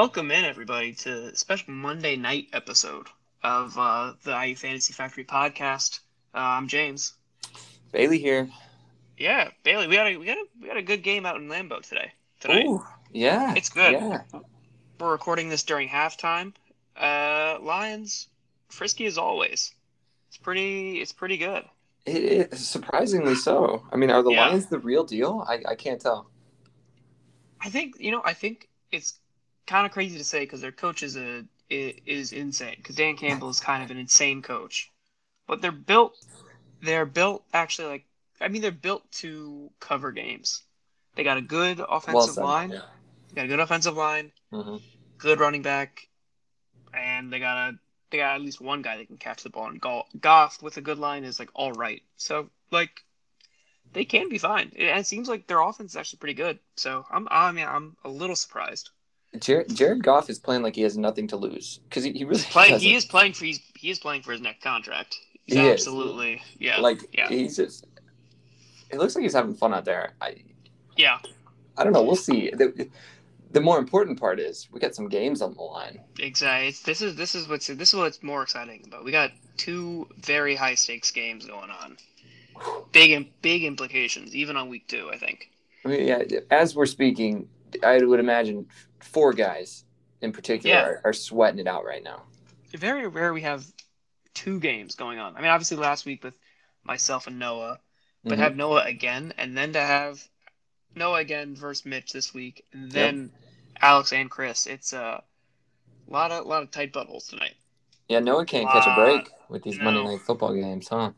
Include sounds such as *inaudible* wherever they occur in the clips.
Welcome in, everybody, to a special Monday night episode of uh, the IU Fantasy Factory podcast. Uh, I'm James. Bailey here. Yeah, Bailey, we got a we had a we had a good game out in Lambeau today. Tonight, Ooh, yeah. It's good. Yeah. we're recording this during halftime. Uh, Lions, frisky as always. It's pretty. It's pretty good. It is surprisingly so. I mean, are the Yeah. Lions the real deal? I, I can't tell. I think you know. I think it's kind of crazy to say because their coach is a is insane. Because Dan Campbell is kind of an insane coach, but they're built. They're built actually like. I mean, they're built to cover games. They got a good offensive Well said. line. Yeah. They got a good offensive line. Mhm. Good running back, and they got a they got at least one guy that can catch the ball. And Go- Goff with a good line is like all right. So like. They can be fine, and it seems like their offense is actually pretty good. So I'm, I mean, I'm a little surprised. Jared, Jared Goff is playing like he has nothing to lose because he, he really playing. *laughs* He is playing for. He's he is playing for his next contract. He's He is. absolutely. Yeah. like yeah. he's just. It looks like he's having fun out there. I yeah. I don't know. We'll see. The, the more important part is we got some games on the line. Exactly. It's, this is this is what's this is what's more exciting about. We got two very high stakes games going on. *sighs* Big big implications even on week two. I think. I mean, yeah. As we're speaking, I would imagine four guys in particular Yeah. are, are sweating it out right now. Very rare we have two games going on. I mean, obviously last week with myself and Noah, but Mhm. have Noah again, and then to have Noah again versus Mitch this week, and then Alex and Chris. It's a lot of lot of tight buttholes tonight. Yeah, Noah can't catch a break with these no. Monday night football games, huh?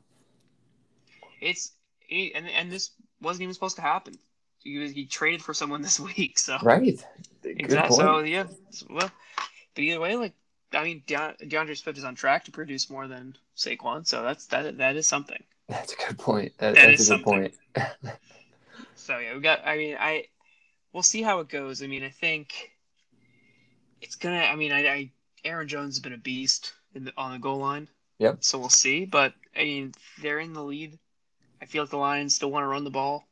It's and and this wasn't even supposed to happen. He was, he traded for someone this *laughs* week, so Right. Good exactly. point. So yeah, well, but either way, like I mean, De- D'Andre Swift is on track to produce more than Saquon, so that's that that is something. That's a good point. That, That that's is a good something. point. *laughs* So yeah, we got. I mean, I we'll see how it goes. I mean, I think it's gonna. I mean, I, I Aaron Jones has been a beast in the, on the goal line. Yep. So we'll see, but I mean, they're in the lead. I feel like the Lions still want to run the ball.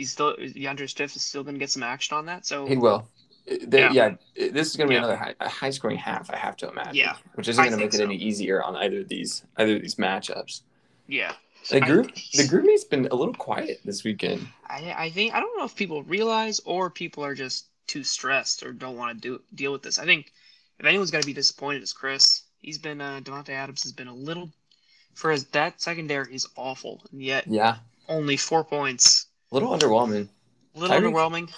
He's still D'Andre Swift is still going to get some action on that. So He will. They- Yeah. yeah. this is going to be Yeah. another high, a high scoring half, I have to imagine. Yeah. Which isn't going to make it so. any easier on either of these either of these matchups. yeah, The I- group the group has been a little quiet this weekend. I, I think I don't know if people realize or people are just too stressed or don't want to do deal with this. I think if anyone's going to be disappointed, it's Chris. He's been uh, Davante Adams has been a little for his that secondary is awful, and yet Yeah. only four points. A little underwhelming. A little Tyreek- underwhelming.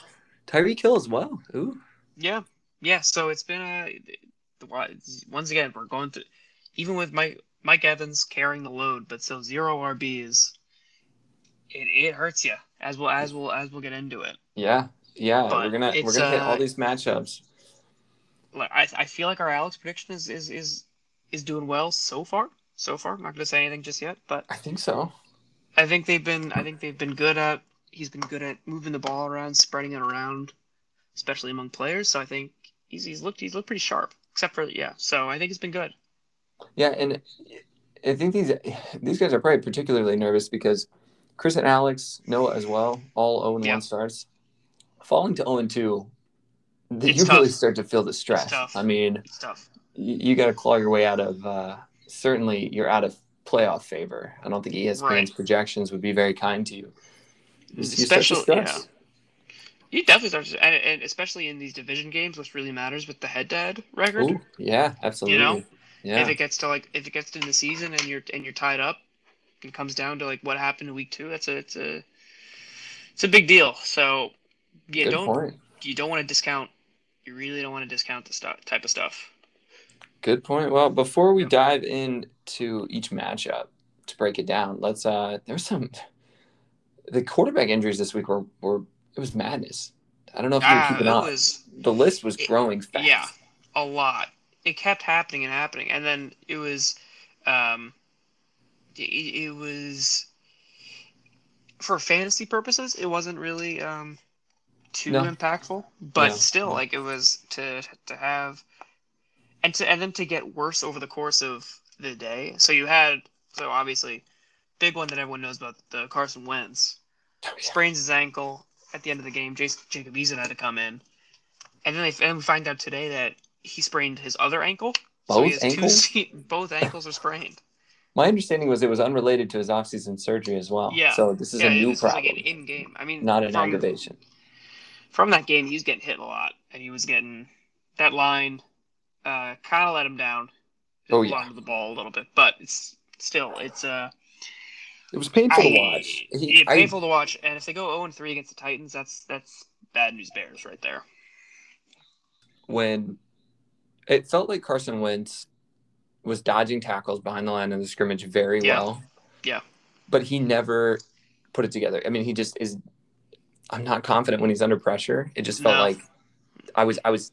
Tyreek Hill as well. Ooh. Yeah, yeah. So it's been a once again we're going through even with Mike Mike Evans carrying the load, but still zero RBs. It, it hurts you as well as we'll as we'll get into it. Yeah. Yeah. But we're gonna we're gonna hit all uh, these matchups. like I, I feel like our Alex prediction is is is is doing well so far. So far, I'm not going to say anything just yet, but I think so. I think they've been I think they've been good at he's been good at moving the ball around, spreading it around, especially among players. So I think he's he's looked he's looked pretty sharp, except for yeah. So I think it's been good. Yeah, and I think these these guys are probably particularly nervous because Chris and Alex, Noah as well, all 0 Yeah. 1 starts. Falling to 0 2, It's you really start to feel the stress. tough. I mean, It's tough. you, you got to claw your way out of, uh, certainly, you're out of playoff favor. I don't think ESPN's Right. projections would be very kind to you. You- you start to Especially yeah. You definitely start to, and, and especially in these division games, which really matters with the head-to-head record. Ooh, yeah, absolutely. You know? yeah. If it gets to like if it gets to the season and you're and you're tied up, it comes down to like what happened in week two. That's a it's a it's a big deal. So yeah, Good don't point. you don't want to discount. You really don't want to discount the stuff type of stuff. Good point. Well, before we dive into each matchup to break it down, let's uh there's some the quarterback injuries this week were were it was madness. I don't know if you were Ah, keeping it up. was the list was it- growing fast. yeah, a lot. It kept happening and happening, and then it was, um, it, it was for fantasy purposes. It wasn't really um too No. impactful, but No, still, no. like it was to to have, and to and then to get worse over the course of the day. So you had so obviously, big one that everyone knows about the Carson Wentz Oh, yeah. sprains his ankle at the end of the game. Jason, Jacob Eason had to come in. and then they and we find out today that he sprained his other ankle. Both has ankles? *laughs* Two, both ankles are sprained. My understanding was it was unrelated to his offseason surgery as well. Yeah. So this is yeah, a new problem, like an in-game. I mean, not an from, aggravation. From that game, he was getting hit a lot, and he was getting that line uh, kind of let him down. Oh, yeah. the ball a little bit, but it's still it's uh It was painful I- to watch. He, I- painful to watch. And if they go 0 3 against the Titans, that's that's bad news bears right there. when it felt like Carson Wentz was dodging tackles behind the line of the scrimmage very Yeah. well. Yeah. But he never put it together. I mean, he just is I'm not confident when he's under pressure. It just felt No. like I was I was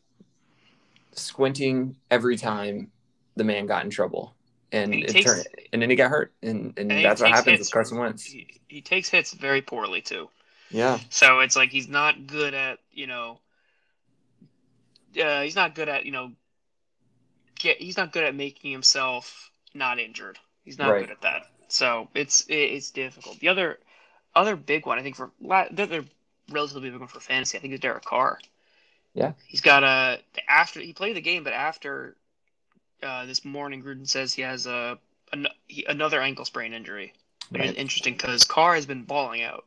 squinting every time the man got in trouble. And, And takes- turned and then he got hurt. And and, And that's what happens hits. with Carson Wentz. He, he takes hits very poorly too. Yeah. So it's like he's not good at you know. Uh, he's not good at you know. Get he's not good at making himself not injured. He's not Right. good at that. So it's it, it's difficult. The other other big one I think for la- the other relatively big one for fantasy I think is Derek Carr. Yeah. He's got a after he played the game, but after uh, this morning Gruden says he has a an, he, another ankle sprain injury. Which is interesting because Carr has been balling out.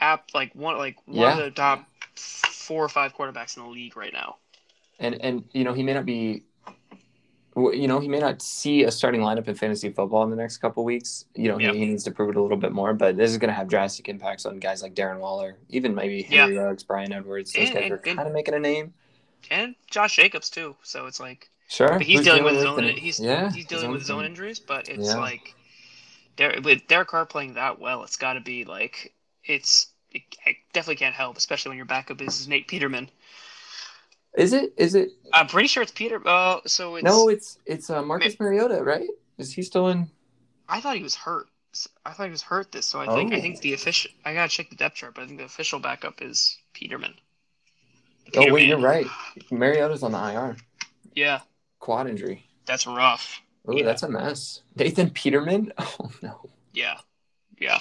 App like one like one Yeah. of the top four or five quarterbacks in the league right now. and and you know he may not be you know he may not see a starting lineup in fantasy football in the next couple weeks you know Yeah. he, he needs to prove it a little bit more but this is going to have drastic impacts on guys like darren waller even maybe henry ruggs bryan edwards those And- guys and- are kind of making a name And Josh Jacobs too. So it's like sure but he's Who's dealing with his own an- he's yeah he's dealing with his own injuries, but it's Yeah. like Der- with Derek Carr playing that well, it's got to be like it's it, I definitely can't help, especially when your backup is Nate Peterman. is it is it I'm pretty sure it's Peter. Uh, so it's no it's it's uh, marcus mariota right is he still in I thought he was hurt. I thought he was hurt this, so I think I Oh. think the official. I gotta check the depth chart, but I think the official backup is Peterman. oh wait you're right mariota's on the ir Yeah, quad injury that's rough. oh Yeah. that's a mess nathan peterman *laughs* oh no Yeah, yeah.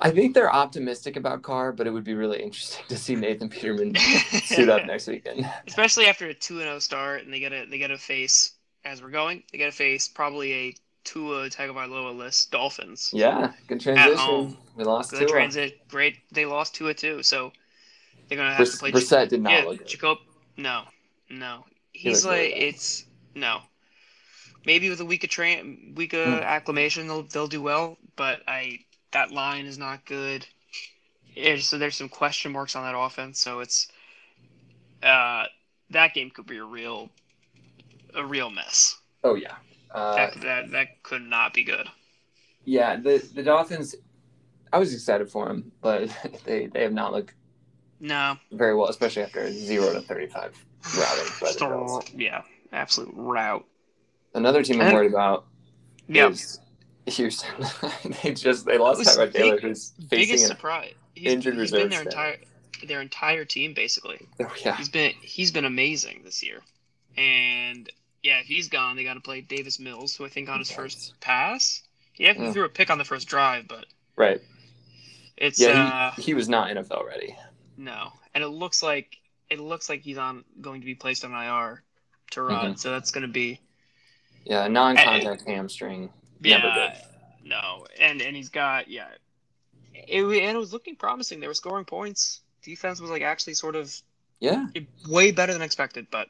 I think they're optimistic about Carr, but it would be really interesting to see Nathan Peterman suit up *laughs* next weekend. Especially after a two and zero start, and they get a they gotta face as we're going. They gotta face probably a Tua Tagovailoa list Dolphins. Yeah, good transition. We lost Good two. transit, great. They lost Tua too, so they're gonna have to play. Brissett did not yeah, look good. Jacob. No, no. He He's really like it's no. Maybe with a week of train, week of Hmm. acclimation, they'll they'll do well. But I that line is not good. So there's some question marks on that offense. So it's uh that game could be a real a real mess. Oh yeah, uh, that that that could not be good. yeah. The the Dolphins. I was excited for them, but *laughs* they they have not looked No, very well, especially after zero to thirty five routing by just the a, yeah, absolute route. Another team I'm And- worried about Yeah, is Houston. *laughs* they just they lost Tyrod Taylor, who's biggest surprise. He's, injured he's been their staff. entire their entire team basically. oh, yeah. He's been he's been amazing this year, and yeah, if he's gone, they got to play Davis Mills, who I think on his first pass, he Yeah. threw a pick on the first drive, but Right. it's Yeah, uh, he, he was not NFL ready. no, and it looks like it looks like he's on going to be placed on IR to run, Mhm. so that's going to be Yeah, non-contact hamstring. Never yeah, good. no, and and he's got yeah, it and it was looking promising. They were scoring points. Defense was like actually sort of Yeah, way better than expected, but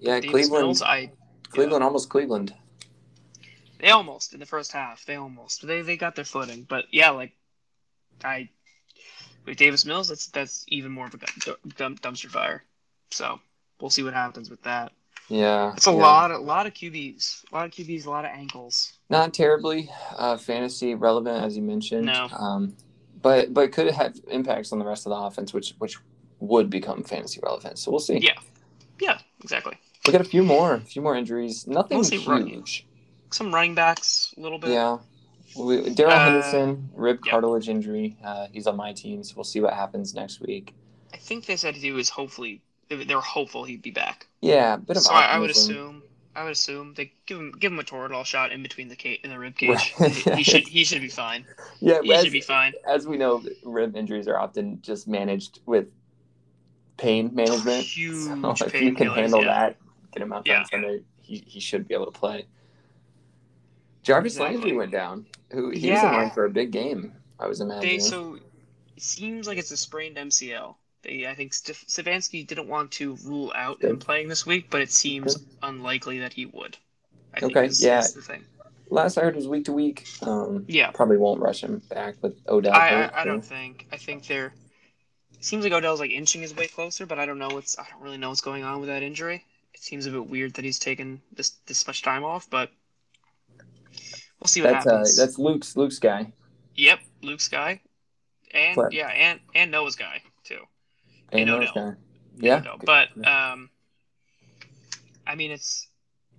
yeah. Cleveland, Mills, I Cleveland, almost Cleveland. They almost in the first half. They almost they they got their footing, but yeah, like I with Davis Mills, that's that's even more of a dumpster fire. So we'll see what happens with that. Yeah, It's a yeah. lot, a lot of QBs, a lot of QBs, a lot of ankles. Not terribly uh, fantasy relevant, as you mentioned. No. Um, but but could have impacts on the rest of the offense, which which would become fantasy relevant. So we'll see. Yeah, yeah, exactly. We got a few more, a few more injuries. Nothing run- huge. Some running backs, a little bit. Yeah. We- Darrell Uh, Henderson, rib cartilage injury. Uh, he's on my team, so we'll see what happens next week. I think they said he was hopefully they're hopeful he'd be back. Yeah, a bit of So I, I would assume. I would assume they give him give him a Toradol shot in between the cage in the rib cage. Right. he should he should be fine. *laughs* Yeah, He as, should be fine. as we know, rib injuries are often just managed with pain management. Huge *laughs* So if you can handle yeah. that, get him out there Yeah. on Sunday, he, he should be able to play. Jarvis Exactly. Landry went down. Who he's Yeah. in line for a big game. I was imagining. They so it seems like it's a sprained MCL. They I think St- Stefanski didn't want to rule out him playing this week, but it seems unlikely that he would. I think Okay, is, yeah. is the thing. Last I heard was week to week. Um, Yeah, probably won't rush him back with Odell. I, I I don't think. I think they're. It seems like Odell's like inching his way closer, but I don't know what's. I don't really know what's going on with that injury. It seems a bit weird that he's taken this this much time off, but we'll see what That's uh, that's Luke's Luke's guy. Yep, Luke's guy, and What? yeah, and and Noah's guy too. And Noah's no. guy. Yeah. But um, I mean, it's.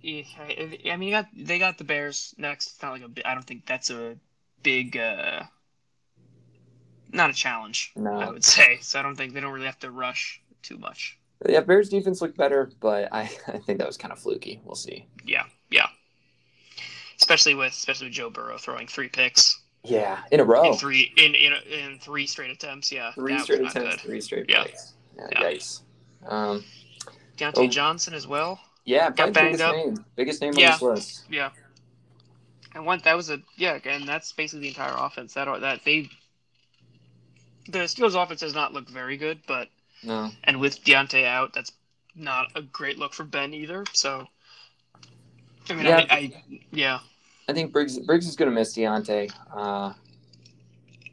I mean, you got they got the Bears next. It's not like a. I don't think that's a big. uh Not a challenge, No. I would say. So I don't think they don't really have to rush too much. Yeah, Bears defense looked better, but I, *laughs* I think that was kind of fluky. We'll see. Yeah. Especially with especially with Joe Burrow throwing three picks Yeah, in a row. in three in, in in three straight attempts. Yeah, three straight attempts, good. three straight Yeah. plays. Yeah, Yeah. Yikes. Um, Diontae Oh. Johnson as well. yeah, probably banged biggest up. name. Biggest name Yeah. on this list. Yeah. And one that was a yeah, and that's basically the entire offense. That that they the Steelers offense does not look very good, but No. and with Diontae out, that's not a great look for Ben either. So I mean, Yeah. I, I yeah, I think Briggs Briggs is going to miss Diontae. Uh,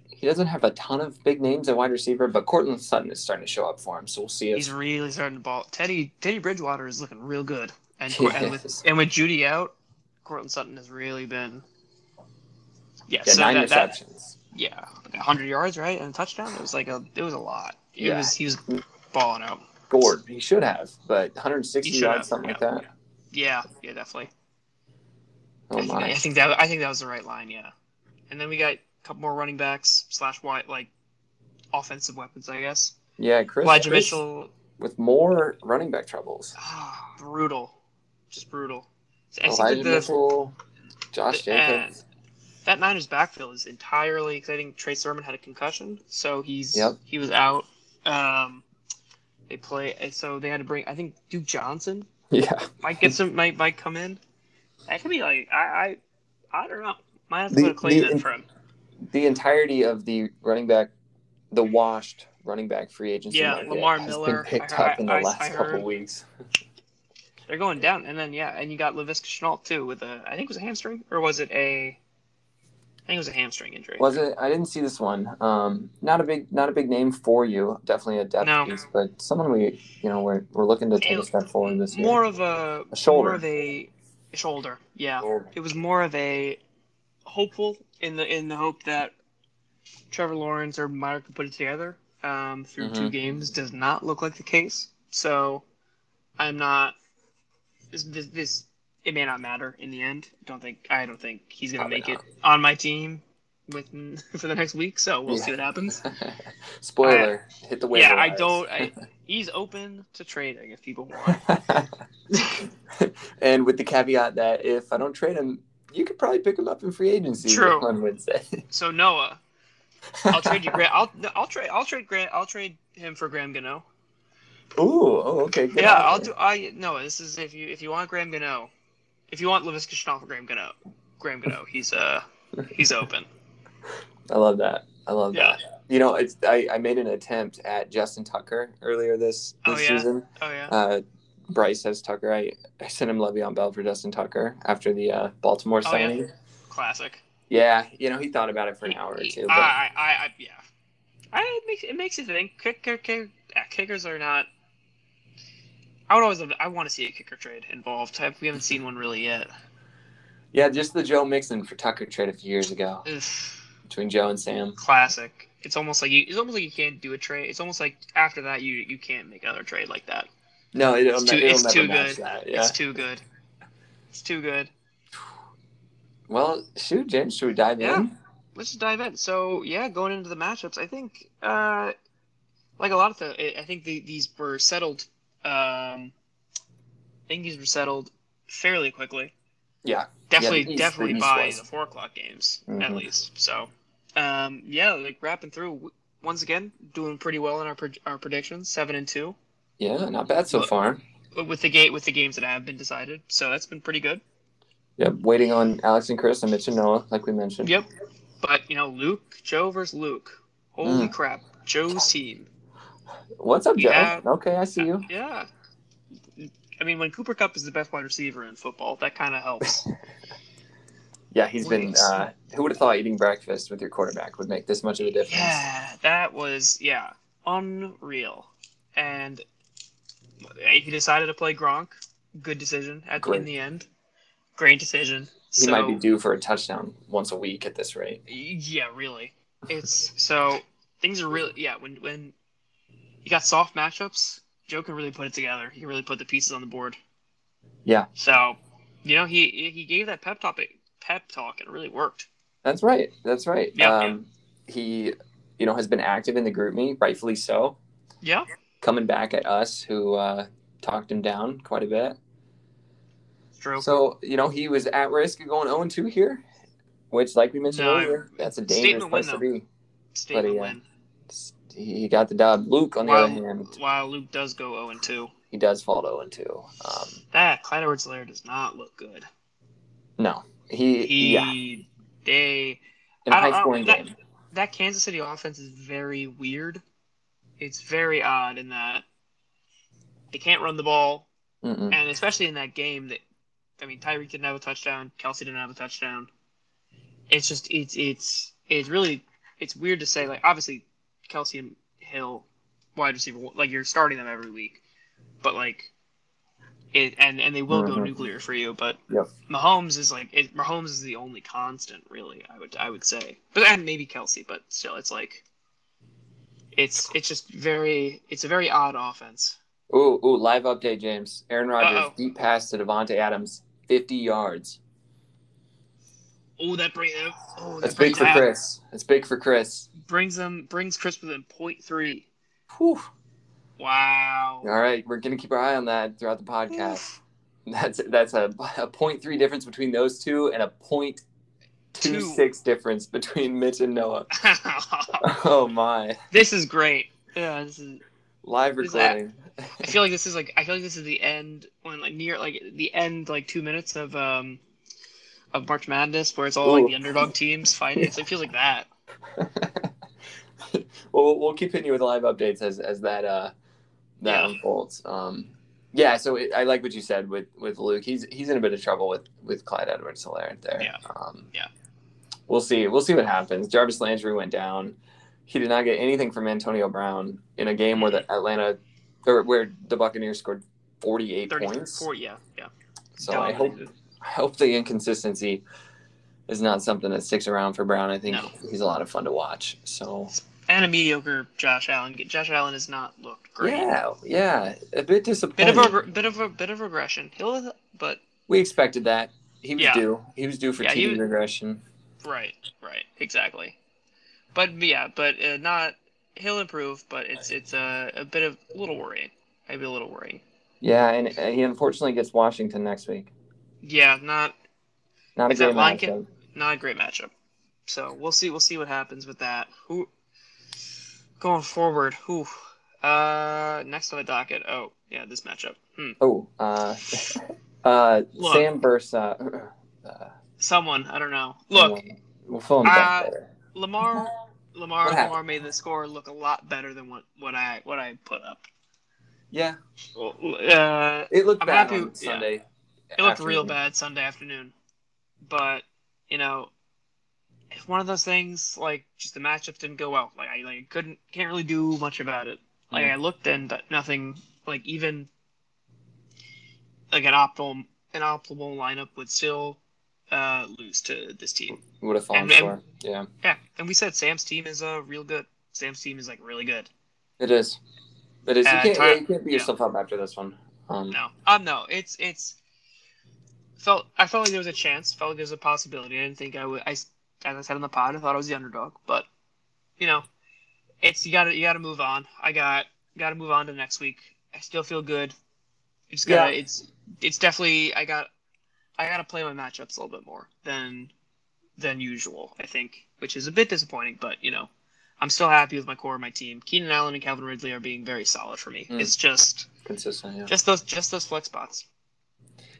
he doesn't have a ton of big names at wide receiver, but Courtland Sutton is starting to show up for him. So we'll see if he's really starting to ball. Teddy Teddy Bridgewater is looking real good, and Cor- *laughs* and with and with Jeudy out, Courtland Sutton has really been. Yeah, yeah, so nine that, that, receptions. yeah, like hundred yards, right, and a touchdown. It was like a, it was a lot. It Yeah. was he was balling out. Scored. He should have, but 160 should yards, have, something like that. Yeah, yeah, definitely. Oh I, think, I think that I think that was the right line. Yeah, and then we got a couple more running backs slash wide like offensive weapons, I guess. Yeah, Chris, Elijah Chris Mitchell, with more running back troubles. ah, brutal, just brutal. Think Elijah the, Mitchell, Josh the- uh, that Niners backfield is entirely because I think Trey Sermon had a concussion, so he's Yep. he was out. Um, they play, so they had to bring. I think Duke Johnson *laughs* yeah, might get some might might come in. That could be like I I, I don't know. Might have to The- claim the- in for him. the entirety of the running back, the washed running back free agency Yeah, Lamar has Miller, been picked I- up in the I- last I couple weeks. They're going down, and then yeah, and you got Laviska Shenault too with a I think it was a hamstring or was it a I think it was a hamstring injury. Was it? I didn't see this one. Um, not a big, not a big name for you. Definitely a depth No. piece, but someone we, you know, we're we're looking to take a step forward this year. more of a, A shoulder. more of a shoulder. Yeah, it was more of a hopeful in the in the hope that Trevor Lawrence or Meyer could put it together. Um, through two Mhm. games does not look like the case. So I'm not. This, this, this it may not matter in the end. Don't think I don't think he's gonna Probably make it on my team with *laughs* for the next week. So we'll see what happens. *laughs* Spoiler: hit the waiver. yeah, I don't. I, *laughs* he's open to trading if people want. *laughs* and with the caveat that if I don't trade him, you could probably pick him up in free agency True. *laughs* on Wednesday. So Noah, I'll trade you *laughs* Grant. I'll I'll trade I'll trade Grant. I'll trade him for Graham Gano. Ooh, oh, okay. Yeah. I'll do. I Noah. This is if you if you want Graham Gano, if you want Laviska Shenault for Graham Gano, Graham Gano. He's uh he's open. I love that. I love Yeah. that. You know, it's I, I made an attempt at Justin Tucker earlier this, Oh, yeah? season. Oh yeah. Uh, Bryce says Tucker. I, I sent him Le'Veon Bell for Justin Tucker after the uh, Baltimore Oh, yeah. signing. Classic. yeah. you know, he thought about it for an hour or two. But I, I, I, yeah. I, it makes it makes you think. Kicker, yeah, kickers are not. I would always. Love, I want to see a kicker trade involved. I- We haven't seen one really yet. yeah, just the Joe Mixon for Tucker trade a few years ago Ugh, between Joe and Sam. classic. It's almost like you. It's almost like you can't do a trade. It's almost like after that you you can't make another trade like that. No, it'll, It's too- it's too good. that. Yeah. It's too good. It's too good. Well, shoot, James, should we dive Yeah. in? Let's just dive in. So yeah, going into the matchups, I think uh, like a lot of the, I think the, these were settled. Um, I think these were settled fairly quickly. Yeah. Definitely, East- definitely by was. the four o'clock games at Mhm. least. So um, yeah, like wrapping through. once again doing pretty well in our pre- our predictions, seven and two Yeah, not bad so Well- far. with the gate with the games that have been decided. So that's been pretty good. Yep, waiting on Alex and Chris and Mitch and Noah, like we mentioned. Yep. But you know, Luke, Joe versus Luke. Holy Mm. crap, Joe's team. What's up, Joe? Yeah. Okay, I see you. Yeah. I mean, when Cooper Kupp is the best wide receiver in football, that kind of helps. *laughs* Yeah, he's been. Uh, who would have thought eating breakfast with your quarterback would make this much of a difference? yeah, that was yeah unreal. And he decided to play Gronk. Good decision at Great. in the end. Great decision. He so, might be due for a touchdown once a week at this rate. Yeah, really. It's so things are really yeah. When when you got soft matchups, Joe can really put it together. He can really put the pieces on the board. Yeah. So, you know, he he gave that pep talk pep talk and it really worked. That's right. That's right. Yeah, um, He, you know, has been active in the GroupMe, rightfully so. Yeah. Coming back at us, who uh, talked him down quite a bit. True. So, you know, he was at risk of going 0 2 here, which, like we mentioned No, earlier, that's a dangerous place win, to be. Statement yeah. win. He got the dub. Luke, on the While, other hand, while Luke does go 0 and 2. he does fall to 0 2. Um, That Clyde Edwards-Helaire does not look good. no, he, He yeah, they in a high scoring that- game. that Kansas City offense is very weird. It's very odd in that they can't run the ball, Mm-mm. and especially in that game that I mean Tyreek didn't have a touchdown, Kelce didn't have a touchdown. It's just it's it's it's really it's weird to say like obviously Kelce and Hill wide receiver like you're starting them every week, but like it and and they will go Mhm. nuclear for you, but Yep. Mahomes is like it, Mahomes is the only constant really I would I would say, but and maybe Kelce, but still it's like it's it's just very it's a very odd offense. Ooh, ooh, live update, James. Aaron Rodgers, Uh-oh. deep pass to Davante Adams, 50 yards. Oh, that brings oh that That's big for that- Chris. That's big for Chris. brings them brings Chris within point three. Whew. Wow. All right, we're gonna keep our eye on that throughout the podcast. *sighs* *laughs* That's that's a, a point three difference between those two and a point two six difference between Mitch and Noah. *laughs* Oh my! this is great. Yeah, this is. Live Is that- recording. I feel like this is like I feel like this is the end when like near like the end like two minutes of um of March Madness where it's all like the underdog teams fighting. It's, it feels like that. *laughs* well, we'll- we'll keep hitting you with live updates as as that uh that Yeah. unfolds. Um, yeah. So it, I like what you said with with Luke. He's he's in a bit of trouble with with Clyde Edwards-Helaire there. Yeah. Um, Yeah. We'll see. We'll see what happens. Jarvis Landry went down. He did not get anything from Antonio Brown in a game where the Atlanta or where the Buccaneers scored 48 Thirty points. four. Yeah, yeah. So I hope I hope the inconsistency is not something that sticks around for Brown. I think No. he's a lot of fun to watch. So and a mediocre Josh Allen. Josh Allen has not looked great. yeah, yeah, a bit disappointing. Bit of a bit of a bit of regression. He'll but we expected that. He was Yeah. due. He was due for Yeah, was- regression. right, right, exactly. But yeah, but uh, not. He'll improve, but it's it's a, a bit of a little worrying. Maybe a little worrying. Yeah, and uh, he unfortunately gets Washington next week. Yeah, not Not a great matchup. not a great matchup. So we'll see. We'll see what happens with that. Who going forward? Who? Uh, next on the docket. Oh, yeah, this matchup. Hmm. Oh, uh, *laughs* uh, Look. Sam versus uh, *clears throat* uh, Someone I don't know. Look, we'll fill in Uh, later. Lamar. Lamar. Lamar made the score look a lot better than what what I what I put up. Yeah, Well, Uh, it looked I'm bad happy- on yeah. Sunday. it looked real bad Sunday afternoon, but you know, it's one of those things. Like just the matchups didn't go well. Like I like couldn't can't really do much about it. Like Mm. I looked and nothing. Like even like an optimal an optimal lineup would still uh, lose to this team. Would have fallen And- and- short. Yeah, Yeah, and we said Sam's team is uh, real good. Sam's team is like really good. it is. It is. You Uh, can't, Ty- you can't beat yourself up after this one. Um, No, um, no, it's it's felt I felt like there was a chance. Felt like there was a possibility. I didn't think I would. I as I said in the pod, I thought I was the underdog, but you know, it's you got to you got to move on. I got got to move on to next week. I still feel good. It's gotta. Yeah. It's it's definitely. I got. I got to play my matchups a little bit more than than usual. I think, which is a bit disappointing, but you know, I'm still happy with my core of my team. Keenan Allen and Calvin Ridley are being very solid for me. Mm. It's just Consistent, yeah. just those just those flex spots.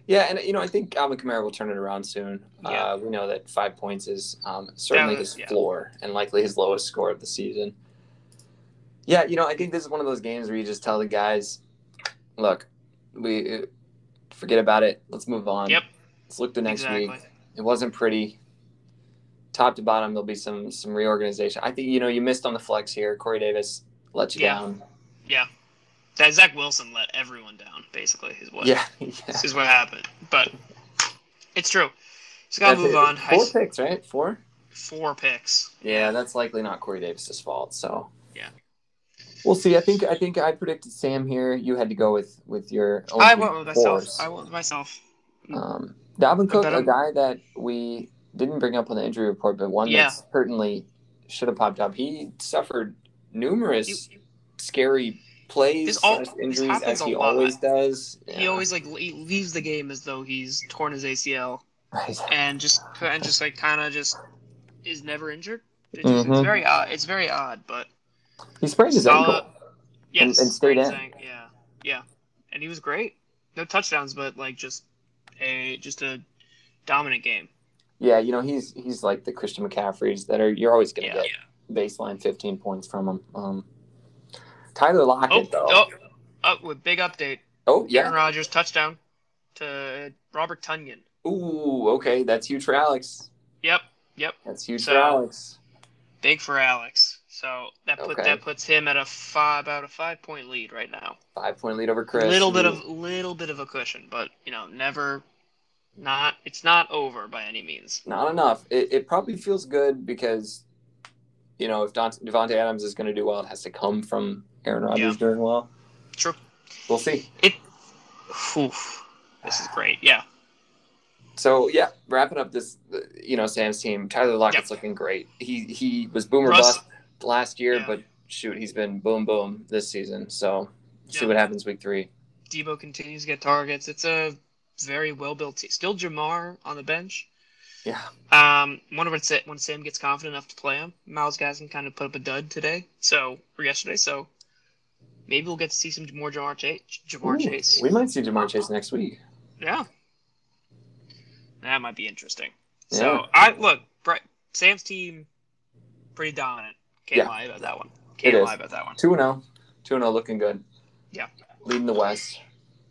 Yeah, and you know, I think Alvin Kamara will turn it around soon. Yeah. Uh, we know that five points is um, certainly was- his yeah. floor and likely his lowest score of the season. Yeah, you know, I think this is one of those games where you just tell the guys, "Look, we uh, forget about it. Let's move on. Yep. Let's look to next exactly. week. It wasn't pretty. Top to bottom, there'll be some some reorganization. I think you know you missed on the flex here. Corey Davis let you down. Yeah. down. That Zach Wilson let everyone down, basically, is what Yeah, *laughs* yeah. this is what happened. But it's true. Just gotta That's move it. on. I- Four picks, right? Four. four picks. Yeah, that's likely not Corey Davis's fault. So Yeah. we'll see. I think I think I predicted Sam here. You had to go with with your. Own I went with myself. I went with myself. Um, Dalvin Cook, a guy that we didn't bring up on the injury report, but one Yeah. that certainly should have popped up. He suffered numerous scary plays, all- injuries, as he always does. He always like le- leaves the game as though he's torn his ACL Right. and just and just like kind of just is never injured. It's, just, it's very odd. It's very odd, but He sprained his Solid- ankle. yes, and stayed in. Yeah, yeah, and he was great. No touchdowns, but like just a just a dominant game. Yeah, you know he's he's like the Christian McCaffreys that are you're always going to Yeah. get baseline 15 points from him. Um, Tyler Oh, Lockett though. oh, oh, with big update. Oh yeah. Aaron. Rodgers touchdown to Robert Tonyan. Ooh, okay, that's huge for Alex. Yep, yep, That's huge So- for Alex. big for Alex. So that put Okay. that puts him at a five about a five point lead right now. Five point lead over Chris. little bit Ooh. of little bit of a cushion, but you know, never, not it's not over by any means. not enough. It, it probably feels good because, you know, if Dante, Davante Adams is going to do well, it has to come from Aaron Rodgers Yeah. doing well. True. We'll see. Oof, this is great. Yeah, So yeah, wrapping up this, uh, you know, Sam's team. Tyler Lockett's looking great. He he was boomer Russ- bust last year, Yeah. but shoot, he's been boom boom this season. So see what happens week three. Deebo continues to get targets. It's a very well built team. Still Ja'Marr on the bench. Yeah. Um, wonder when when Sam gets confident enough to play him. Myles Gaskin kind of put up a dud today, so or yesterday. So maybe we'll get to see some more Ja'Marr Chase. Ja'Marr Ooh, Chase. We might see Ja'Marr Chase next week. Yeah. That might be interesting. Yeah. So I look, Sam's team pretty dominant. Can't Yeah. lie about that one. Can't It is. lie about that one. Two and zero. Two and zero, looking good. Yeah. Leading the West.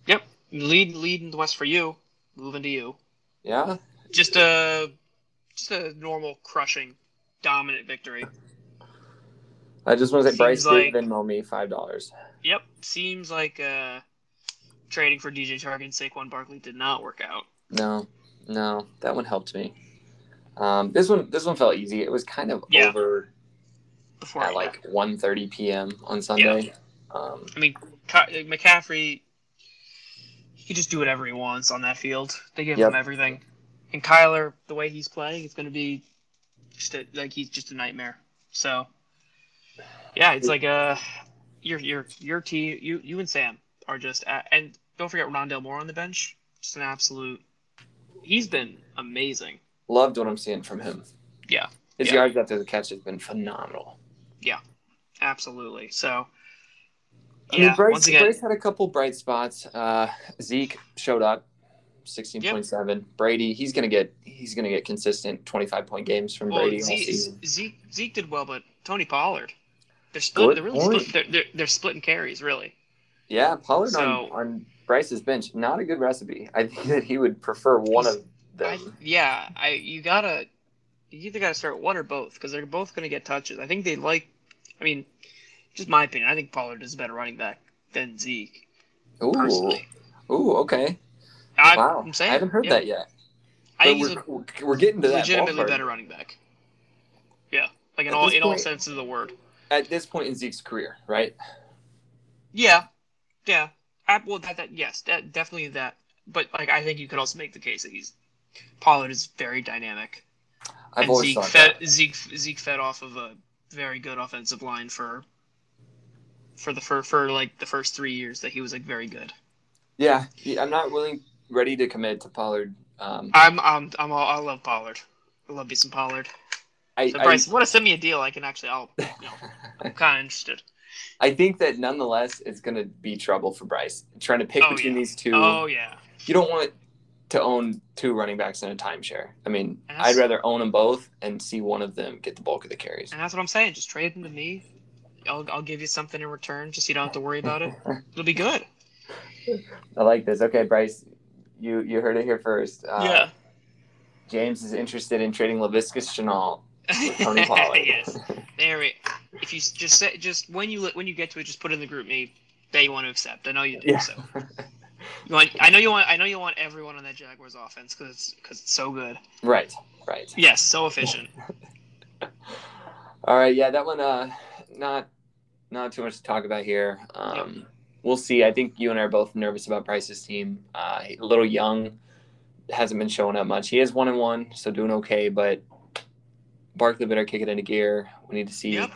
Yep, lead in the West for you. Moving to you. Yeah. Just a just a normal crushing dominant victory. I just want to say, Bryce like- did Venmo me five dollars. Yep. Seems like uh trading for DJ Chark and Saquon Barkley did not work out. No, no, that one helped me. Um, this one, this one felt easy. It was kind of Yeah. over Before at like 1.30 p.m. on Sunday. Um, I mean, McCaffrey, he can just do whatever he wants on that field. They give Yep. him everything. And Kyler, the way he's playing, it's going to be just a, like he's just a nightmare. So, yeah, it's like uh, your your your team, you you and Sam are just at, and don't forget Rondale Moore on the bench, just an absolute. He's been amazing. loved what I'm seeing from him. Yeah. His Yeah. yards after the catch has been phenomenal. Yeah, absolutely. So, I yeah, mean, Bryce, once again, Bryce had a couple bright spots. Uh, Zeke showed up, 16.7. Brady, he's gonna get he's gonna get consistent 25 point games from well, Brady all Zeke, season. Zeke Zeke did well, but Tony Pollard, they're split. They're really split. They're, they're, they're splitting carries, really. Yeah, Pollard So- on, on Bryce's bench, not a good recipe. I think that he would prefer one of I, them. yeah, I you gotta you either gotta start one or both because they're both gonna get touches. I think they like. I mean, just my opinion. I think Pollard is a better running back than Zeke Ooh, personally. ooh, okay. I, wow, I'm saying I haven't heard yeah. that yet. I But think he's we're, we're getting to a that legitimately better running back. Yeah, like in At all in all senses of the word. At this point in Zeke's career, right? Yeah, yeah. I, well, that, that yes, that definitely that. But like, I think you could also make the case that he's Pollard is very dynamic, I've and always Zeke thought fed that. Zeke Zeke fed off of a very good offensive line for for the for, for like the first three years that he was like very good. Yeah, I'm not willing, ready to commit to Pollard. Um, I'm I'm I'm all, I love Pollard. I love me some Pollard. I, So Bryce, want to send me a deal? I can actually. I'll. You know, I'm kind of interested. I, I think that nonetheless, it's going to be trouble for Bryce trying to pick Oh, between yeah. these two. Oh yeah. You don't want to own two running backs in a timeshare. I mean, I'd rather own them both and see one of them get the bulk of the carries. And that's what I'm saying. Just trade them to me. I'll, I'll give you something in return, just so you don't have to worry about it. *laughs* It'll be good. I like this. Okay, Bryce, you you heard it here first. Uh, yeah. James is interested in trading Laviscus Shenault with *laughs* Tony Pollard. yes. There we. If you just say, just when you when you get to it, just put in the GroupMe that you want to accept. I know you do. Yeah. So you want. I know you want. I know you want everyone on that Jaguars offense because it's because it's so good. right, right. Yes, so efficient. *laughs* All right, yeah, that one. Uh, not not too much to talk about here. Um, We'll see. I think you and I are both nervous about Price's team. Uh, a little young, hasn't been showing up much. He is one and one, so doing okay. But Barkley better kick it into gear. We need to see. Yep.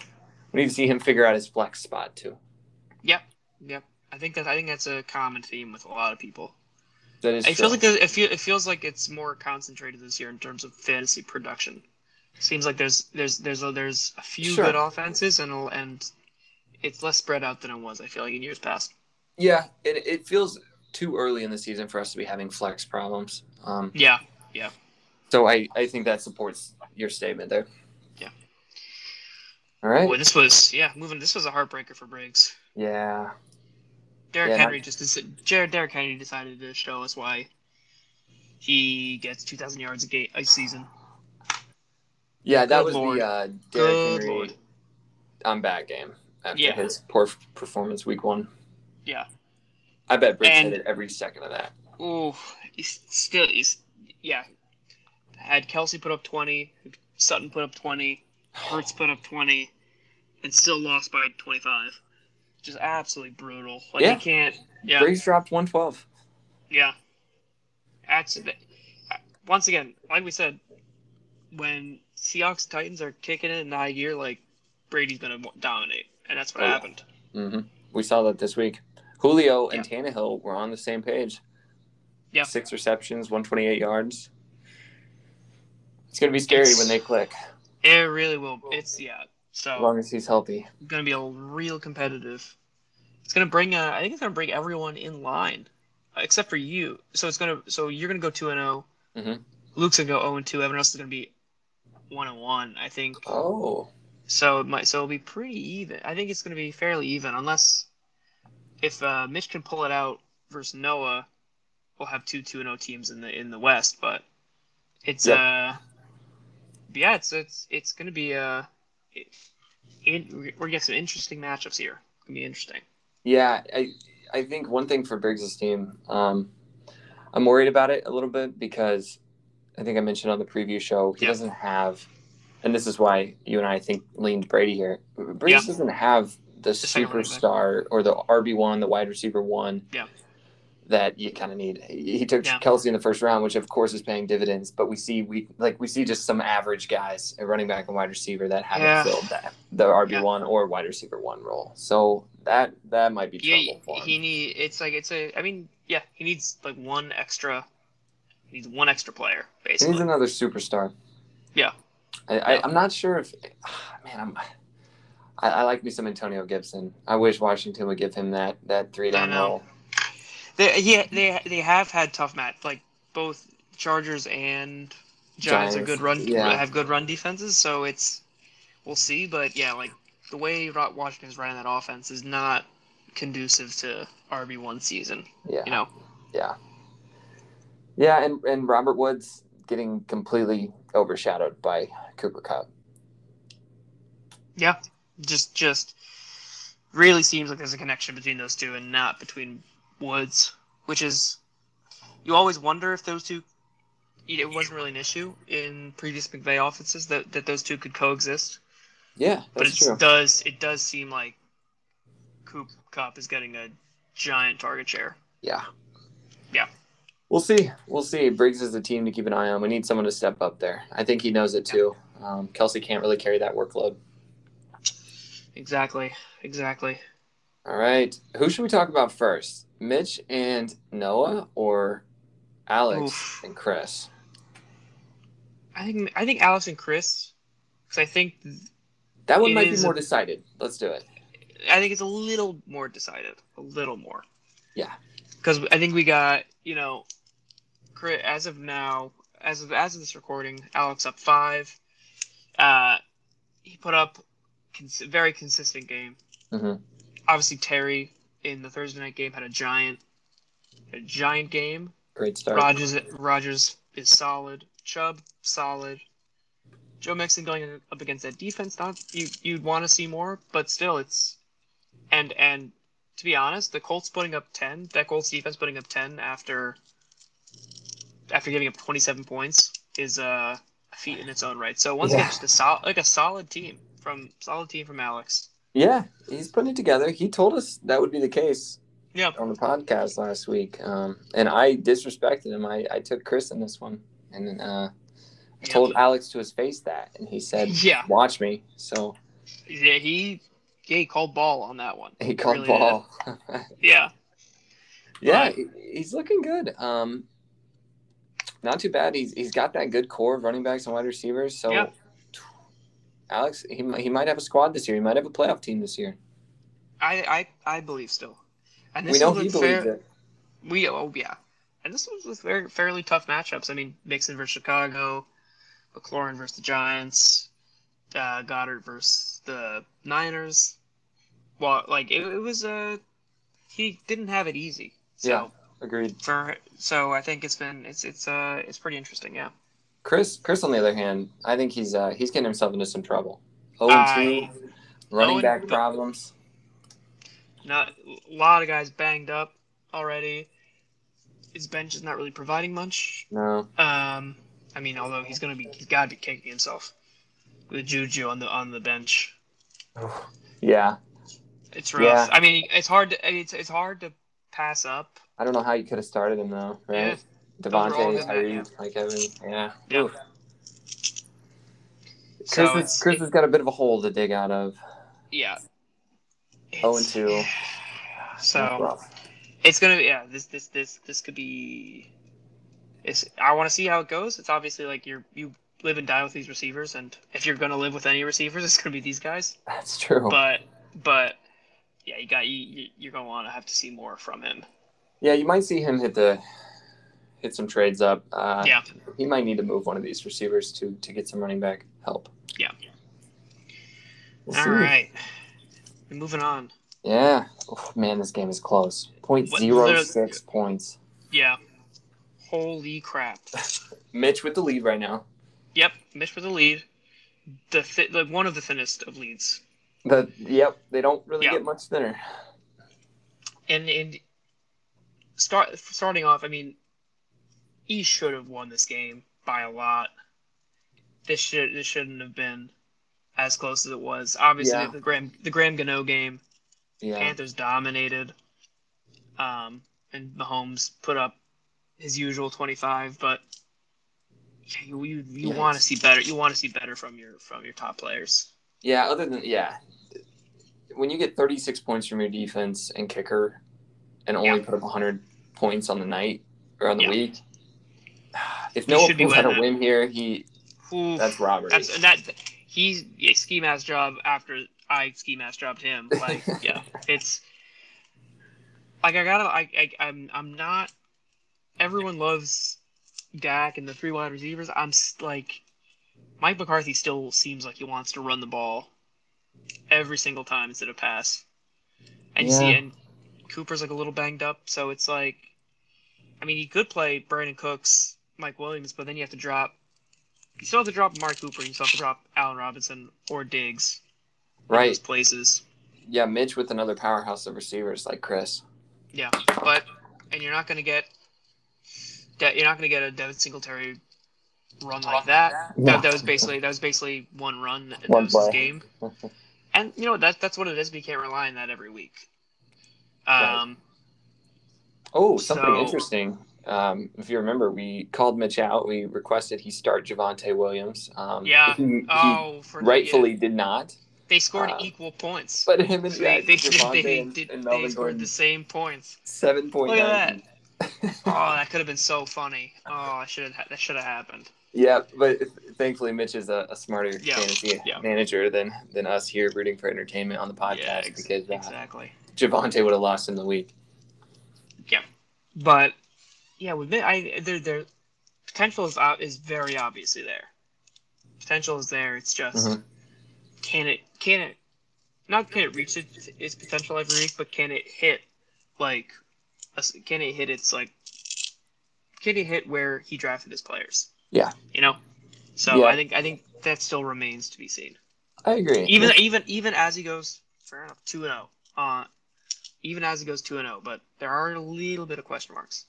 We need to see him figure out his flex spot too. Yep. Yep. I think that I think that's a common theme with a lot of people. That is It true. feels like it, feel, it feels like it's more concentrated this year in terms of fantasy production. Seems like there's there's there's a, there's a few Sure. good offenses and and it's less spread out than it was. I feel like in years past. yeah, it, it feels too early in the season for us to be having flex problems. Um, yeah. Yeah. so I, I think that supports your statement there. Yeah. All right. Boy, this was yeah moving. This was a heartbreaker for Briggs. Yeah. Derrick Yeah, Henry not- just Jared Derrick Henry decided to show us why he gets 2,000 yards a, game, a season. Yeah, that Good was Lord. the uh, Derrick Good Henry Lord. I'm back game after Yeah. his poor performance week one. Yeah. I bet Briggs And- hated every second of that. Ooh, he's still he's yeah. Had Kelce put up 20, Sutton put up 20, Hurts put up 20, and still lost by 25. Just absolutely brutal. Like Yeah. you can't. Yeah. Briggs dropped 112. Yeah. Once again, like we said, when Seahawks Titans are kicking it in high gear, like Brady's gonna dominate, and that's what Oh, yeah. happened. hmm We saw that this week. Julio and Tannehill were on the same page. Yeah. Six receptions, 128 yards. It's going to be scary It's- when they click, It really will. It's yeah. So as long as he's healthy. going to be a real competitive. It's going to bring. Uh, I think it's going to bring everyone in line, uh, except for you. So it's to. So you're going to go two and 0 Mhm. Luke's going to go zero and two. Everyone else is going to be one and one. I think. Oh. So it might. So it'll be pretty even. I think it's going to be fairly even, unless if uh, Mitch can pull it out versus Noah, we'll have two two and zero teams in the in the West. But it's Yep. uh, yeah, it's it's it's going to be uh, it, it, we're gonna get some interesting matchups here. It's gonna be interesting. Yeah, I I think one thing for Briggs' team, um, I'm worried about it a little bit because I think I mentioned on the preview show he Yeah. doesn't have, and this is why you and I think leaned Brady here. Briggs Yeah. doesn't have the, back. superstar or the RB one, the wide receiver one. Yeah. That you kind of need. He he took Yeah. Kelce in the first round, which of course is paying dividends. But we see we like we see just some average guys, a running back and wide receiver that haven't Yeah. filled that the RB one or wide receiver one role. So that that might be trouble Yeah, for him. he need. It's like it's a. I mean, yeah, he needs like one extra. He needs one extra player He basically. needs another superstar. Yeah. I, I, I'm not sure if, *sighs* man, I'm, I, I like me some Antonio Gibson. I wish Washington would give him that that three down role. They, yeah, they they have had tough match. Like both Chargers and Giants, are good run yeah. have good run defenses. So it's we'll see. But yeah, like the way Washington's running that offense is not conducive to RB one season. Yeah, You know, yeah, yeah, and and Robert Woods getting completely overshadowed by Cooper Kupp. Yeah, just just really seems like there's a connection between those two and not between Woods, which is you always wonder if those two. It wasn't really an issue in previous McVay offenses that, that those two could coexist. Yeah, but it true. does it does seem like Coop Kupp is getting a giant target share. Yeah. Yeah. We'll see. We'll see. Briggs is the team to keep an eye on. We need someone to step up there. I think he knows it too. Um, Kelce can't really carry that workload. Exactly, exactly. All right. Who should we talk about first? Mitch and Noah or Alex Oof. and Chris? I think I think Alex and Chris because I think That one might be more a- decided. Let's do it. I think it's a little more decided, a little more. Yeah. Because I think we got you know, cri- as of now, as of as of this recording, Alex up five. Uh, he put up cons- very consistent game. hmm Obviously, Terry in the Thursday night game had a giant, a giant game. Great start. Rodgers Rodgers is solid. Chubb solid. Joe Mixon going up against that defense, not you you'd want to see more, but still it's and and to be honest, the Colts putting up ten, that Colts defense putting up ten after after giving up twenty seven points is uh, a feat in its own right. So once again, Yeah. just a solid like a solid team from solid team from Alex. Yeah, he's putting it together. He told us that would be the case Yeah. on the podcast last week, um, and I disrespected him. I, I took Chris in this one, and then, uh, I Yeah. told Alex to his face that, and he said, *laughs* Yeah. "Watch me." So Yeah, he yeah, he called ball on that one. he called Really ball. *laughs* Yeah. yeah, he, he's looking good. Um, not too bad. He's he's got that good core of running backs and wide receivers. So, Yeah. Alex, he might- he might have a squad this year. He might have a playoff team this year. I I, I believe still. And we know he a believes fair- it. We oh yeah, and this was with very fairly tough matchups. I mean, Mixon versus Chicago, McLaurin versus the Giants, uh, Goedert versus the Niners. Well, like it, it was uh, he didn't have it easy. So Yeah. Agreed. for so I think it's been it's it's uh it's pretty interesting. Yeah. Chris, Chris, on the other hand, I think he's uh, he's getting himself into some trouble. Oh, I- two running back problems. Not a lot of guys banged up already. His bench is not really providing much. No, Um, I mean, although he's gonna be, he's got to be kicking himself with Juju on the on the bench. *sighs* yeah, It's rough. Yeah. I mean, it's hard to it's it's hard to pass up. I don't know how you could have started him though, right? All Davante, good Tyreek, Mike Evans, yeah. Yeah. Oof. So Chris has got a bit of a hole to dig out of. Yeah. Oh, and two. So it's gonna be yeah this this this this could be. It's, I want to see how it goes. It's obviously like you're you live and die with these receivers, and if you're gonna live with any receivers, *laughs* it's gonna be these guys. That's true. But but yeah, you got you you- you're gonna want to have to see more from him. yeah, you might see him hit the hit some trades up. Uh, Yeah. he might need to move one of these receivers to to get some running back help. Yeah. All right. We'll All right. Moving on. Yeah. Oh, man, this game is close. Zero six points. Yeah. Holy crap. *laughs* Mitch with the lead right now. Yep, Mitch with the lead. The, the one of the thinnest of leads. The yep, they don't really Yeah. get much thinner. And and start starting off, I mean, he should have won this game by a lot. This should this shouldn't have been as close as it was. Obviously, Yeah. the Graham the Graham Gano game, Yeah. Panthers dominated. Um, and Mahomes put up his usual twenty five, but yeah, you you, you Yeah, want to see better. You want to see better from your from your top players. Yeah, other than yeah. When you get 36 points from your defense and kicker and only Yeah. put up 100 points on the night or on the week, if You Noah should be pulls out a win here, he Oof. that's robbery. That's that. He's a ski mask job after I ski mask jobbed him. *laughs* Like, yeah, it's like I gotta. I, I I'm I'm not. Everyone loves Dak and the three wide receivers. I'm like, Mike McCarthy still seems like he wants to run the ball every single time instead of pass. And you see, Yeah. and Cooper's like a little banged up, so it's like, I mean, he could play Brandin Cooks, Mike Williams, but then you have to drop you still have to drop Mark Cooper. You still have to drop Allen Robinson or Diggs in right. those places. Yeah, Mitch with another powerhouse of receivers like Chris. Yeah, but and you're not going to get that. You're not going to get a Devin Singletary run like that. *laughs* That, that was basically that was basically one run. That One was his game. *laughs* And you know that that's what it is. We can't rely on that every week. Right. Um, Oh, something So- interesting. Um, if you remember, we called Mitch out. We requested he start Javonte Williams. Um, Yeah. He, oh, for rightfully did not. they scored uh, equal points. But him and they yeah, they, they, and, did- and they scored Gordon, the same points. seven point Look nine. at *laughs* Oh, that could have been so funny. Oh, I should have that should have happened. Yeah, but thankfully Mitch is a, a smarter Yeah, fantasy yeah. manager than than us here rooting for entertainment on the podcast yeah, ex- because uh, exactly. Javonte would have lost in the week. Yeah, but yeah, with Mitch, I there there potential is ob- is very obviously there. Potential is there. It's just Mhm. can it can it not can it reach its, its potential every week, but can it hit like can it hit its like can it hit where he drafted his players? Yeah. you know. So Yeah. I think I think that still remains to be seen. I agree. Even even even as he goes fair enough two and zero. Uh, even as he goes two and zero, but there are a little bit of question marks.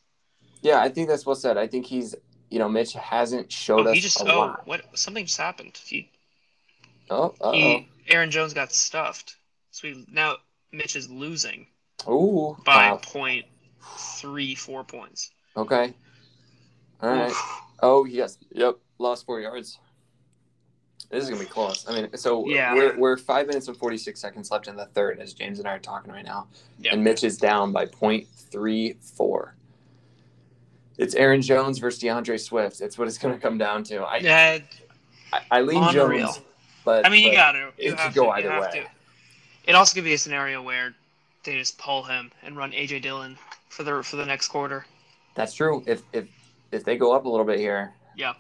Yeah, I think that's well said. I think he's you know Mitch hasn't showed Oh, us he just a oh lot. what something just happened. He Oh, uh he Aaron Jones got stuffed. So we, now Mitch is losing oh. Ooh. by Wow. point three four points. Okay. All right. Oh yes. Yep. Lost four yards. This is gonna be close. I mean, so Yeah. we're we're five minutes and forty six seconds left in the third as James and I are talking right now, Yeah. and Mitch is down by point three four. It's Aaron Jones versus D'Andre Swift. It's what it's gonna come down to. I Yeah, I, I lean. Jones, but I mean, you got to. It could go to, either way. To. It also could be a scenario where they just pull him and run AJ Dillon for the for the next quarter. That's true. If if if they go up a little bit here, Yeah.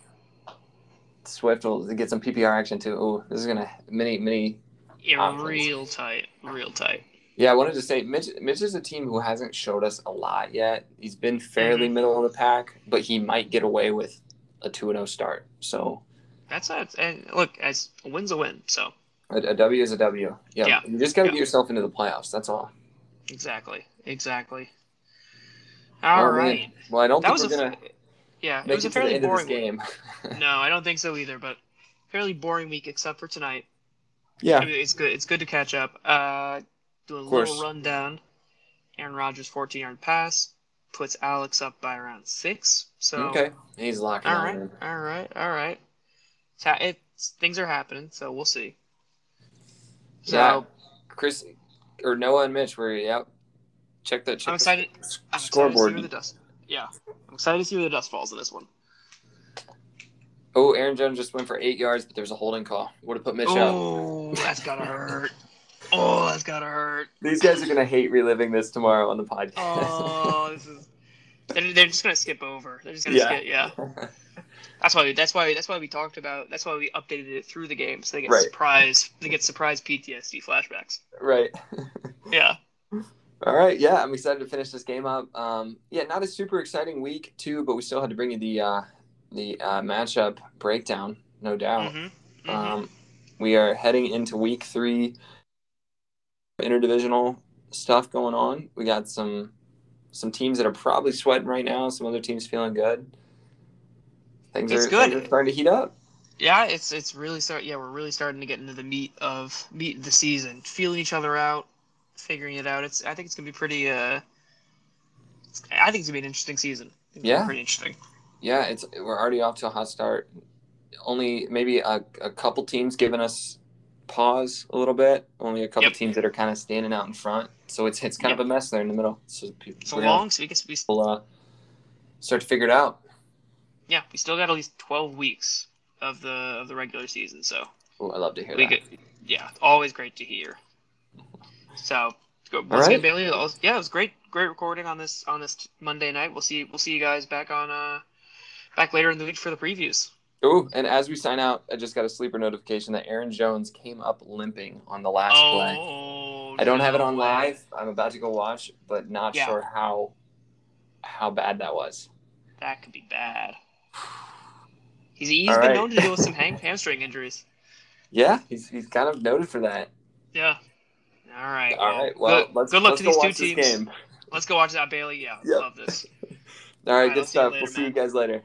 Swift will get some PPR action too. Oh, this is gonna mini mini Yeah, real tight, real tight. Yeah, I wanted to say Mitch. Mitch is a team who hasn't showed us a lot yet. He's been fairly Mhm. middle of the pack, but he might get away with a two and zero start. So That's it. And look, as a win's a win. So a, a W is a W. Yeah, Yeah. you just got to Yeah. get yourself into the playoffs. That's all. exactly, exactly. All Oh, man. right. Well, I don't That think was we're a gonna yeah. It was it a fairly end of this boring. game. *laughs* No, I don't think so either. But fairly boring week except for tonight. yeah, I mean, it's good. It's good to catch up. Uh, do a little rundown. Aaron Rodgers 14 yard pass puts Alex up by around six. So okay. He's locking all right, him. all right, all right. It's, ha- it's things are happening, so we'll see. So Yeah. Chris or Noah and Mitch were yep. Check that. Check I'm the excited. I'm excited Scoreboard. the dust. Yeah, I'm excited to see where the dust falls in this one. Oh, Aaron Jones just went for eight yards, but there's a holding call. Would have put Mitch. Oh, that's gotta hurt. Oh, that's gotta hurt. These guys are gonna hate reliving this tomorrow on the podcast. Oh, this is. They're, they're just gonna skip over. They're just gonna Yeah. skip. Yeah. *laughs* That's why. That's why. That's why we talked about. That's why we updated it through the game, so they get Right. surprise. They get surprise PTSD flashbacks. right. *laughs* Yeah. All right. Yeah, I'm excited to finish this game up. Um, yeah, not a super exciting week too, but we still had to bring you the uh, the uh, matchup breakdown, no doubt. Mm-hmm. Um, we are heading into week three. Interdivisional stuff going on. We got some some teams that are probably sweating right now. Some other teams feeling good. Things It's are, good. things are starting to heat up. yeah, it's it's really start. Yeah, we're really starting to get into the meat of meat of the season, feeling each other out, figuring it out. It's. I think it's gonna be pretty. Uh, I think it's gonna be an interesting season. Yeah. Pretty interesting. Yeah, it's we're already off to a hot start. Only maybe a, a couple teams giving us pause a little bit. Only a couple Yep. teams that are kind of standing out in front. So it's it's kind of a mess there in the middle. So people It's a we're long. So we guess we. we'll, uh, start to figure it out. Yeah, we still got at least twelve weeks of the of the regular season. So Oh, I love to hear we that. get. Yeah, always great to hear. So, go- right. again, Bailey. Yeah, it was great, great recording on this on this Monday night. We'll see. We'll see you guys back on uh back later in the week for the previews. Oh, and as we sign out, I just got a sleeper notification that Aaron Jones came up limping on the last play. Oh, I don't have it on way. live. I'm about to go watch, but not Yeah. sure how how bad that was. That could be bad. *sighs* He's he's All been right. known to deal with some *laughs* ham- hamstring injuries. Yeah, he's he's kind of noted for that. Yeah. All right. All right, well, good, let's good luck let's to these two teams. game. Let's go watch that, Bailey. Yeah, Yep. love this. *laughs* All right, right, I'll good stuff. later, we'll see you guys later.